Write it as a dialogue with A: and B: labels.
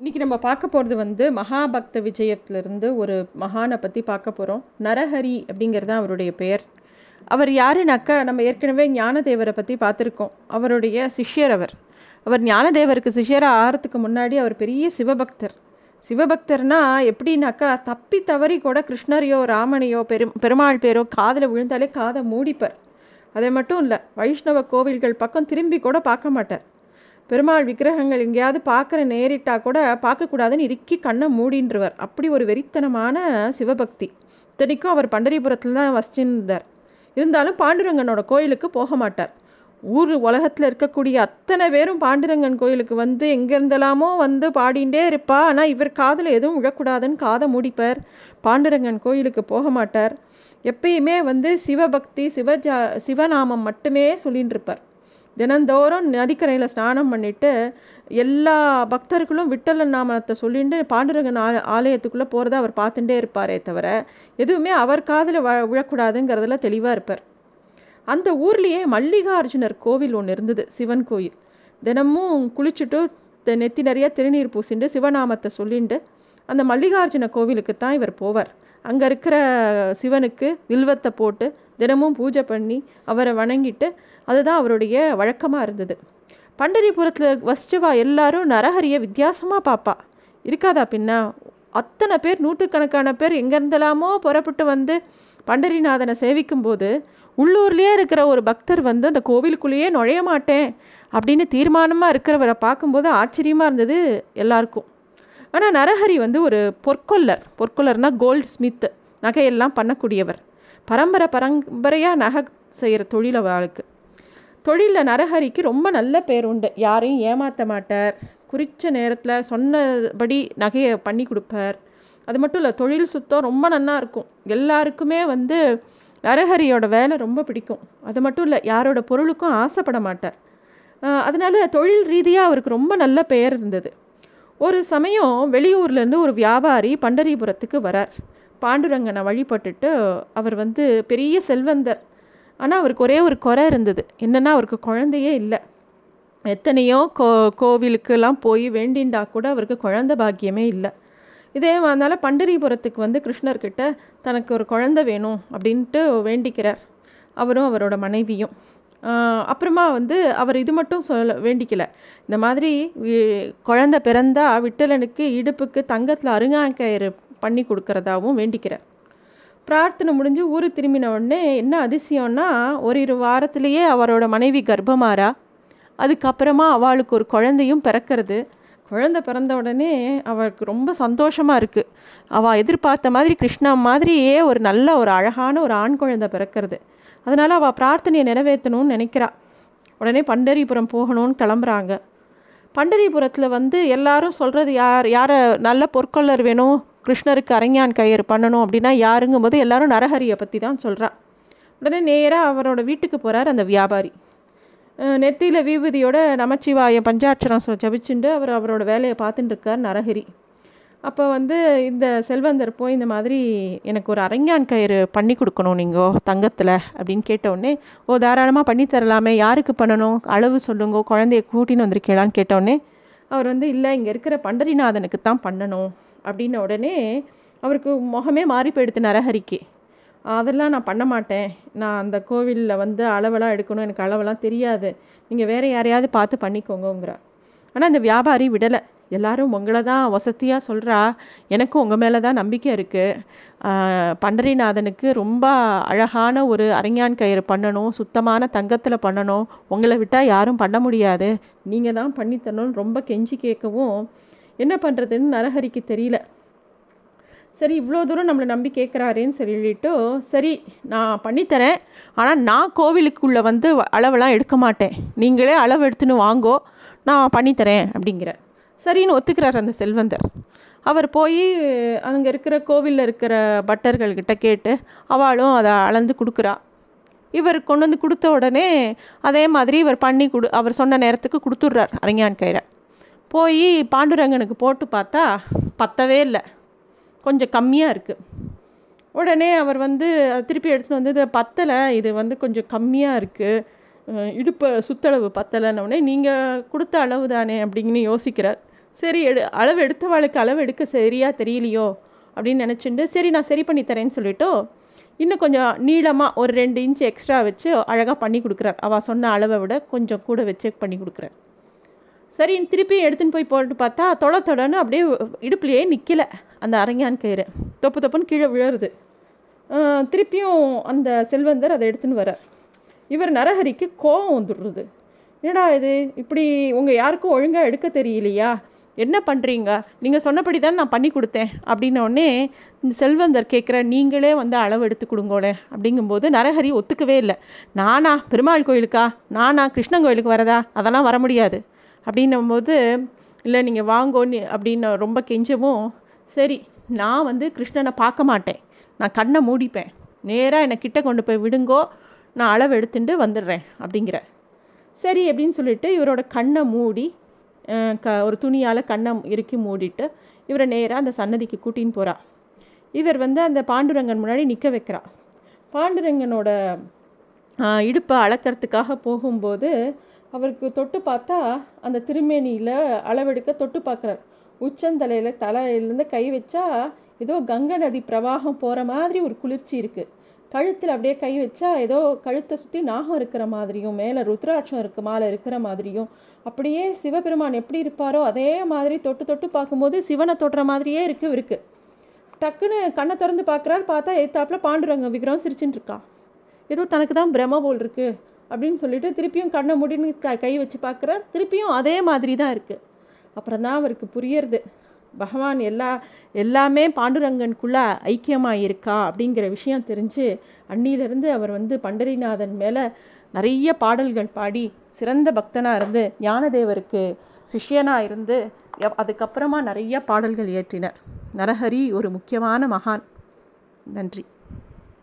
A: இன்றைக்கி நம்ம பார்க்க போகிறது வந்து மகாபக்த விஜயத்திலிருந்து ஒரு மகானை பற்றி பார்க்க போகிறோம் நரஹரி அப்படிங்கிறது தான் அவருடைய பெயர். அவர் யாருனாக்கா நம்ம ஏற்கனவே ஞானதேவரை பற்றி பார்த்துருக்கோம். அவருடைய சிஷ்யர் அவர். அவர் ஞானதேவருக்கு சிஷ்யராக ஆகிறதுக்கு முன்னாடி அவர் பெரிய சிவபக்தர். சிவபக்தர்னா எப்படின்னாக்கா தப்பி தவறி கூட கிருஷ்ணரையோ ராமனையோ பெரும் பெருமாள் பேரோ காதில் விழுந்தாலே காதை மூடிப்பார். அதை மட்டும் இல்லை வைஷ்ணவ கோவில்கள் பக்கம் திரும்பி கூட பார்க்க மாட்டார். பெருமாள் விக்கிரகங்கள் எங்கேயாவது பார்க்குற நேரிட்டா கூட பார்க்கக்கூடாதுன்னு இறுக்கி கண்ணை மூடின்றவர். அப்படி ஒரு வெறித்தனமான சிவபக்தி. இத்தனைக்கும் அவர் பண்டரிபுரத்தில் தான் வசிச்சிருந்தார். இருந்தாலும் பாண்டுரங்கனோட கோயிலுக்கு போக மாட்டார். ஊர் உலகத்தில் இருக்கக்கூடிய அத்தனை பேரும் பாண்டுரங்கன் கோயிலுக்கு வந்து எங்கேருந்தெல்லாமோ வந்து பாடிண்டே இருப்பா. ஆனால் இவர் காதில் எதுவும் விழக்கூடாதுன்னு காதை மூடிப்பார். பாண்டுரங்கன் கோயிலுக்கு போக மாட்டார். எப்பயுமே வந்து சிவபக்தி சிவஜா சிவநாமம் மட்டுமே சொல்லின்னு இருப்பார் தினந்தோறும் நதிக்கரையில் ஸ்நானம் பண்ணிவிட்டு எல்லா பக்தர்களும் விட்டல நாமத்தை சொல்லிட்டு பாண்டுரங்கன் ஆ ஆலயத்துக்குள்ளே போகிறத அவர் பார்த்துட்டே இருப்பாரே தவிர எதுவுமே அவர் காதில் வ விழக்கூடாதுங்கிறதுல தெளிவாக இருப்பார். அந்த ஊர்லேயே மல்லிகார்ஜுனர் கோவில் ஒன்று இருந்தது சிவன் கோயில். தினமும் குளிச்சுட்டு நெத்தி நிறைய திருநீர் பூசிண்டு சிவநாமத்தை சொல்லிண்டு அந்த மல்லிகார்ஜுன கோவிலுக்கு தான் இவர் போவார். அங்கே இருக்கிற சிவனுக்கு வில்வத்தை போட்டு தினமும் பூஜை பண்ணி அவரை வணங்கிட்டு அதுதான் அவருடைய வழக்கமாக இருந்தது. பண்டரிபுரத்தில் வசிச்சவா எல்லாரும் நரஹரியை வித்தியாசமாக பார்ப்பா இருக்காதா பின்னா? அத்தனை பேர் நூற்றுக்கணக்கான பேர் எங்கேருந்தெல்லாமோ புறப்பட்டு வந்து பண்டரிநாதனை சேவிக்கும்போது உள்ளூர்லேயே இருக்கிற ஒரு பக்தர் வந்து அந்த கோவிலுக்குள்ளேயே நுழைய மாட்டேன் அப்படின்னு தீர்மானமாக இருக்கிறவரை பார்க்கும்போது ஆச்சரியமாக இருந்தது எல்லாருக்கும். ஆனால் நரஹரி வந்து ஒரு பொற்கொல்லர். பொற்கொல்லர்னால் கோல்ட் ஸ்மித்து நகையெல்லாம் பண்ணக்கூடியவர். பரம்பரை பரம்பரையாக நகை செய்கிற தொழில் அவளுக்கு தொழிலில் நரஹரிக்கு ரொம்ப நல்ல பேர் உண்டு. யாரையும் ஏமாற்ற மாட்டார். குறித்த நேரத்தில் சொன்னபடி நகையை பண்ணி கொடுப்பார். அது மட்டும் இல்லை தொழில் சுத்தம் ரொம்ப நன்னா இருக்கும். எல்லாருக்குமே வந்து நரஹரியோட வேலை ரொம்ப பிடிக்கும். அது மட்டும் இல்லை யாரோட பொருளுக்கும் ஆசைப்பட மாட்டார். அதனால் தொழில் ரீதியாக அவருக்கு ரொம்ப நல்ல பெயர் இருந்தது. ஒரு சமயம் வெளியூர்லேருந்து ஒரு வியாபாரி பண்டரிபுரத்துக்கு வரார். பாண்டுரங்கனை வழிபட்டுட்டு அவர் வந்து பெரிய செல்வந்தர். ஆனால் அவருக்கு ஒரே ஒரு குறை இருந்தது. என்னென்னா அவருக்கு குழந்தையே இல்லை. எத்தனையோ கோ கோவிலுக்கெல்லாம் போய் வேண்டிண்டா கூட அவருக்கு குழந்த பாக்கியமே இல்லை. இதே அதனால் பண்டரிபுரத்துக்கு வந்து கிருஷ்ணர்கிட்ட தனக்கு ஒரு குழந்தை வேணும் அப்படின்ட்டு வேண்டிக்கிறார். அவரும் அவரோட மனைவியும். அப்புறமா வந்து அவர் இது மட்டும் சொல்ல வேண்டிக்கல. இந்த மாதிரி குழந்த பிறந்தா விட்டலனுக்கு இடுப்புக்கு தங்கத்தில் அருங்காக்கயிறு பண்ணி கொடுக்கறதாவும் வேண்டிக்கிறார் பிரார்த்தனை முடிஞ்சு ஊர் திரும்பின உடனே என்ன அதிசயம்னா ஒரு இரு வாரத்திலேயே அவரோட மனைவி கர்ப்பமாறா. அதுக்கப்புறமா அவளுக்கு ஒரு குழந்தையும் பிறக்கிறது. குழந்தை பிறந்த உடனே அவருக்கு ரொம்ப சந்தோஷமாக இருக்குது அவள் எதிர்பார்த்த மாதிரி கிருஷ்ணா மாதிரியே ஒரு நல்ல ஒரு அழகான ஒரு ஆண் குழந்தை பிறக்கிறது. அதனால் அவள் பிரார்த்தனையை நிறைவேற்றணும்னு நினைக்கிறா. உடனே பண்டரிபுரம் போகணும்னு கிளம்புறாங்க. பண்டரிபுரத்தில் வந்து எல்லாரும் சொல்கிறது யார் யாரை நல்ல பொற்கொள்ளர் வேணும் கிருஷ்ணருக்கு அரங்கான் கயிறு பண்ணணும் அப்படின்னா யாருங்கும் போது எல்லாரும் நரஹரியை பற்றி தான் சொல்கிறா உடனே நேராக அவரோட வீட்டுக்கு போகிறார் அந்த வியாபாரி. நெத்தியில் விபூதியோட நமச்சிவாய பஞ்சாட்சரம் ஜபிச்சுண்டு அவர் அவரோட வேலையை பார்த்துட்டு இருக்கார் நரஹரி. அப்போ வந்து இந்த செல்வந்தர் போய் இந்த மாதிரி எனக்கு ஒரு அரங்கான் கயிறு பண்ணி கொடுக்கணும் நீங்கள் தங்கத்தில் அப்படின்னு கேட்டவுடனே ஓ தாராளமாக பண்ணி தரலாமே யாருக்கு பண்ணணும்? அளவு சொல்லுங்க குழந்தைய கூட்டின்னு வந்திருக்கீங்களான்னு கேட்டவுடனே அவர் வந்து இல்லை இங்கே இருக்கிற பண்டரிநாதனுக்கு தான் பண்ணணும். அப்படின்ன உடனே அவருக்கு முகமே மாறி போயிடுத்து நரஹரிக்கு. அதெல்லாம் நான் பண்ண மாட்டேன். நான் அந்த கோவிலில் வந்து அளவெல்லாம் எடுக்கணும். எனக்கு அளவெல்லாம் தெரியாது. நீங்கள் வேறு யாரையாவது பார்த்து பண்ணிக்கோங்கங்கிறா. ஆனால் அந்த வியாபாரி விடலை. எல்லாரும் உங்களை தான் வசதியாக சொல்கிறா எனக்கும் உங்கள் மேலே தான் நம்பிக்கை இருக்குது பண்டரிநாதனுக்கு ரொம்ப அழகான ஒரு அரங்கான் கயிறு பண்ணணும். சுத்தமான தங்கத்தில் பண்ணணும். உங்களை விட்டால் யாரும் பண்ண முடியாது. நீங்கள் தான் பண்ணித்தரணும்னு ரொம்ப கெஞ்சி கேட்கவும் என்ன பண்ணுறதுன்னு நரஹரிக்கு தெரியல. சரி இவ்வளோ தூரம் நம்மளை நம்பி கேட்குறாருன்னு சொல்லிட்டு சரி நான் பண்ணித்தரேன். ஆனால் நான் கோவிலுக்குள்ளே வந்து அளவெல்லாம் எடுக்க மாட்டேன். நீங்களே அளவு எடுத்துன்னு வாங்கோ நான் பண்ணித்தரேன் அப்படிங்கிற. சரின்னு ஒத்துக்கிறார் அந்த செல்வந்தர். அவர் போய் அங்கே இருக்கிற கோவிலில் இருக்கிற பட்டர்கள்கிட்ட கேட்டு அவளும் அதை அளந்து கொடுக்குறா. இவர் கொண்டு வந்து கொடுத்த உடனே அதே மாதிரி இவர் பண்ணி கொடு அவர் சொன்ன நேரத்துக்கு கொடுத்துட்றார் அரங்கான் கயிறை. போய் பாண்டுரங்கனுக்கு போட்டு பார்த்தா பத்தவே இல்லை. கொஞ்சம் கம்மியாக இருக்குது உடனே அவர் வந்து திருப்பி எடுத்துகிட்டு வந்து இது பத்தலை இது வந்து கொஞ்சம் கம்மியாக இருக்குது இடுப்பு சுத்தளவு பத்தலைன்னொடனே நீங்கள் கொடுத்த அளவு தானே அப்படின்னு யோசிக்கிறார். சரி எடு அளவு எடுத்தவாளுக்கு அளவு எடுக்க சரியாக தெரியலையோ? அப்படின்னு நினச்சிட்டு சரி நான் சரி பண்ணி தரேன்னு சொல்லிவிட்டு இன்னும் கொஞ்சம் நீளமாக ஒரு ரெண்டு இன்ச் எக்ஸ்ட்ரா வச்சு அழகாக பண்ணி கொடுக்குறார். அவள் சொன்ன அளவை விட கொஞ்சம் கூட வச்சு பண்ணி கொடுக்குறார். சரி திருப்பி எடுத்துன்னு போய் போட்டு பார்த்தா தொட தொடன்னு அப்படியே இடுப்புலையே நிற்கலை அந்த அரங்கான் கயிறு. தொப்பு தொப்புன்னு கீழே விழருது. திருப்பியும் அந்த செல்வந்தர் அதை எடுத்துன்னு வரார் இவர் நரஹரிக்கு கோபம் வந்துடுறது என்னடா இது? இப்படி உங்கள் யாருக்கும் ஒழுங்காக எடுக்க தெரியலையா? என்ன பண்ணுறீங்க நீங்கள் சொன்னபடி தான் நான் பண்ணி கொடுத்தேன். அப்படின்னோடனே இந்த செல்வந்தர் கேட்குற நீங்களே வந்து அளவு எடுத்து கொடுங்கோளே அப்படிங்கும்போது நரஹரி ஒத்துக்கவே இல்லை. நானா? பெருமாள் கோயிலுக்கா? நானா? கிருஷ்ணன் கோயிலுக்கு வரதா? அதெல்லாம் வர முடியாது. அப்படின்னும்போது இல்லை நீங்கள் வாங்கோன்னு அப்படின்னு ரொம்ப கெஞ்சவும் சரி நான் வந்து கிருஷ்ணனை பார்க்க மாட்டேன். நான் கண்ணை மூடிப்பேன். நேராக என்னை கிட்ட கொண்டு போய் விடுங்கோ. நான் அளவு எடுத்துட்டு வந்துடுறேன் அப்படிங்கிற. சரி அப்படின்னு சொல்லிட்டு இவரோட கண்ணை மூடி க ஒரு துணியால் கண்ணை இறுக்கி மூடிட்டு இவரை நேராக அந்த சன்னதிக்கு கூட்டின்னு போகிறா இவர் வந்து அந்த பாண்டுரங்கன் முன்னாடி நிற்க வைக்கிறா. பாண்டுரங்கனோட இடுப்பை அளக்கிறதுக்காக போகும்போது அவருக்கு தொட்டு பார்த்தா அந்த திருமேனியில் அளவெடுக்க தொட்டு பார்க்குறார். உச்சந்தலையில் தலையிலேருந்து கை வச்சா ஏதோ கங்கை நதி பிரவாகம் போகிற மாதிரி ஒரு குளிர்ச்சி இருக்குது கழுத்தில் அப்படியே கை வச்சா ஏதோ கழுத்தை சுற்றி நாகம் இருக்கிற மாதிரியும் மேலே ருத்ராட்சம் இருக்க மேலே இருக்கிற மாதிரியும். அப்படியே சிவபெருமான் எப்படி இருப்பாரோ அதே மாதிரி தொட்டு தொட்டு பார்க்கும்போது சிவனை தொடுற மாதிரியே இருக்கு இருக்கு டக்குன்னு கண்ணை திறந்து பார்க்குறாரு பார்த்தா எத்தாப்பில் பாண்டுரங்க விக்ரம் சிரிச்சுட்டு இருக்கா. ஏதோ தனக்கு தான் பிரம்ம போல் இருக்குது அப்படின்னு சொல்லிட்டு திருப்பியும் கண்ணை முடின்னு க கை வச்சு பார்க்குறார் திருப்பியும் அதே மாதிரி தான் இருக்குது அப்புறம் தான் அவருக்கு புரியறது. பகவான் எல்லா எல்லாமே பாண்டுரங்கனுக்குள்ளே ஐக்கியமாக இருக்கா அப்படிங்கிற விஷயம் தெரிஞ்சு அன்னியிலிருந்து அவர் வந்து பண்டரிநாதன் மேலே நிறைய பாடல்கள் பாடி சிறந்த பக்தனாக இருந்து ஞானதேவருக்கு சிஷ்யனாக இருந்து அதுக்கப்புறமா நிறைய பாடல்கள் இயற்றினர். நரஹரி ஒரு முக்கியமான மகான். நன்றி.